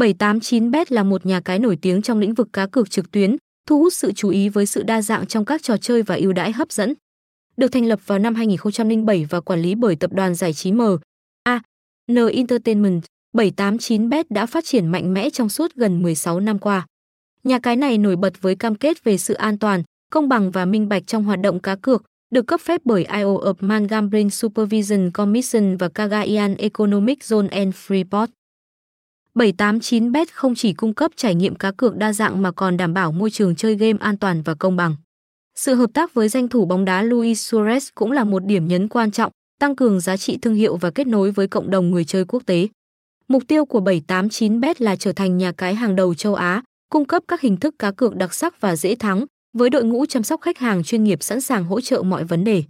789bet là một nhà cái nổi tiếng trong lĩnh vực cá cược trực tuyến, thu hút sự chú ý với sự đa dạng trong các trò chơi và ưu đãi hấp dẫn. Được thành lập vào năm 2007 và quản lý bởi tập đoàn giải trí M. A. N Entertainment, 789bet đã phát triển mạnh mẽ trong suốt gần 16 năm qua. Nhà cái này nổi bật với cam kết về sự an toàn, công bằng và minh bạch trong hoạt động cá cược, được cấp phép bởi IO of Man Gambling Supervision Commission và Cagayan Economic Zone and Freeport. 789bet không chỉ cung cấp trải nghiệm cá cược đa dạng mà còn đảm bảo môi trường chơi game an toàn và công bằng. Sự hợp tác với danh thủ bóng đá Luis Suarez cũng là một điểm nhấn quan trọng, tăng cường giá trị thương hiệu và kết nối với cộng đồng người chơi quốc tế. Mục tiêu của 789bet là trở thành nhà cái hàng đầu châu Á, cung cấp các hình thức cá cược đặc sắc và dễ thắng, với đội ngũ chăm sóc khách hàng chuyên nghiệp sẵn sàng hỗ trợ mọi vấn đề.